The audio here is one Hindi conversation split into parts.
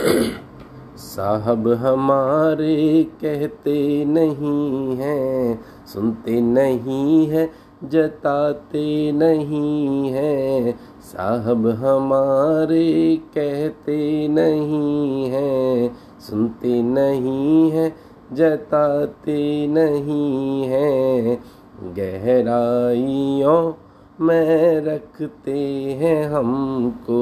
साहब हमारे कहते नहीं हैं, सुनते नहीं हैं, जताते नहीं हैं। साहब हमारे कहते नहीं हैं, सुनते नहीं हैं, जताते नहीं हैं। गहराइयों में रखते हैं हमको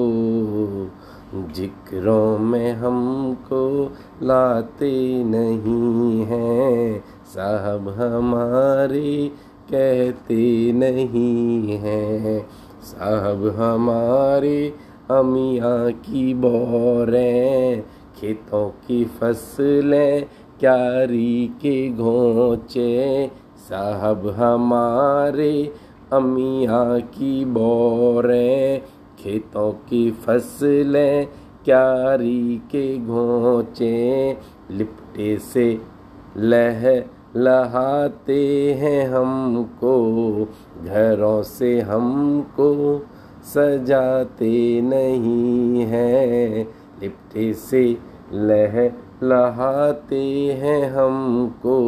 जिक्रों में हमको लाते नहीं हैं। साहब हमारे कहते नहीं हैं। साहब हमारे अमियाँ की बोरें खेतों की फ़सलें क्यारी के घोंचे साहब हमारे अमियाँ की बोरें खेतों की फ़सलें क्यारी के घोंचे लिपटे से लह लहाते हैं हमको, घरों से हमको सजाते नहीं हैं, लिपटे से लह लहाते हैं हमको,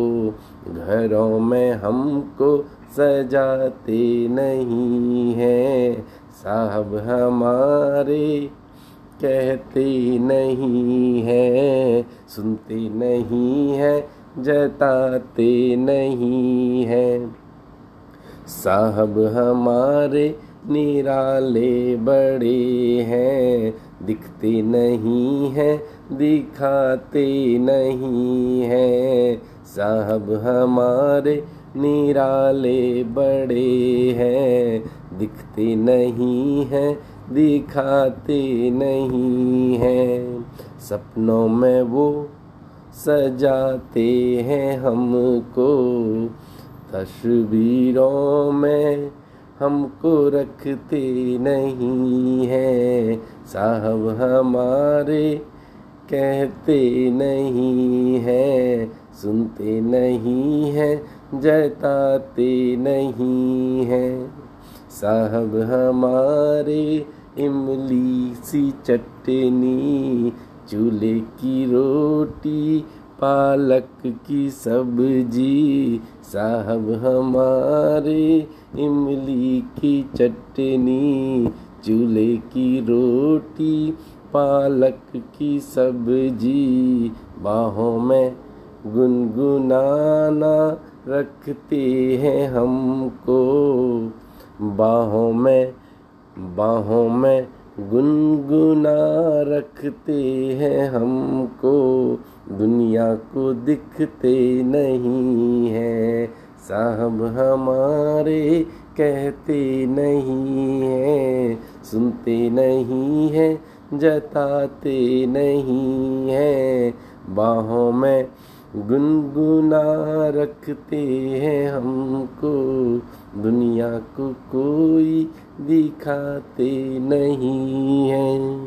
घरों में हमको सजाते नहीं हैं। साहब हमारे कहते नहीं हैं सुनते नहीं हैं जताते नहीं हैं। साहब हमारे निराले बड़े हैं, दिखते नहीं हैं, दिखाते नहीं हैं। साहब हमारे निराले बड़े हैं, दिखते नहीं हैं, दिखाते नहीं हैं। सपनों में वो सजाते हैं हमको, तस्वीरों में हमको रखते नहीं हैं। साहब हमारे कहते नहीं हैं। सुनते नहीं हैं, जताते नहीं हैं। साहब हमारे इमली सी चटनी, चूल्हे की रोटी पालक की सब्ज़ी, साहब हमारे इमली की चटनी, चूल्हे की रोटी, पालक की सब्ज़ी। बाहों में गुनगुनाना रखते हैं हमको। बाहों में बाहों में गुनगुना रखते हैं हमको, दुनिया को दिखते नहीं हैं। साहब हमारे कहते नहीं हैं, सुनते नहीं हैं, जताते नहीं हैं। बाहों में गुनगुना रखते हैं हमको दुनिया को कोई दिखाते नहीं हैं।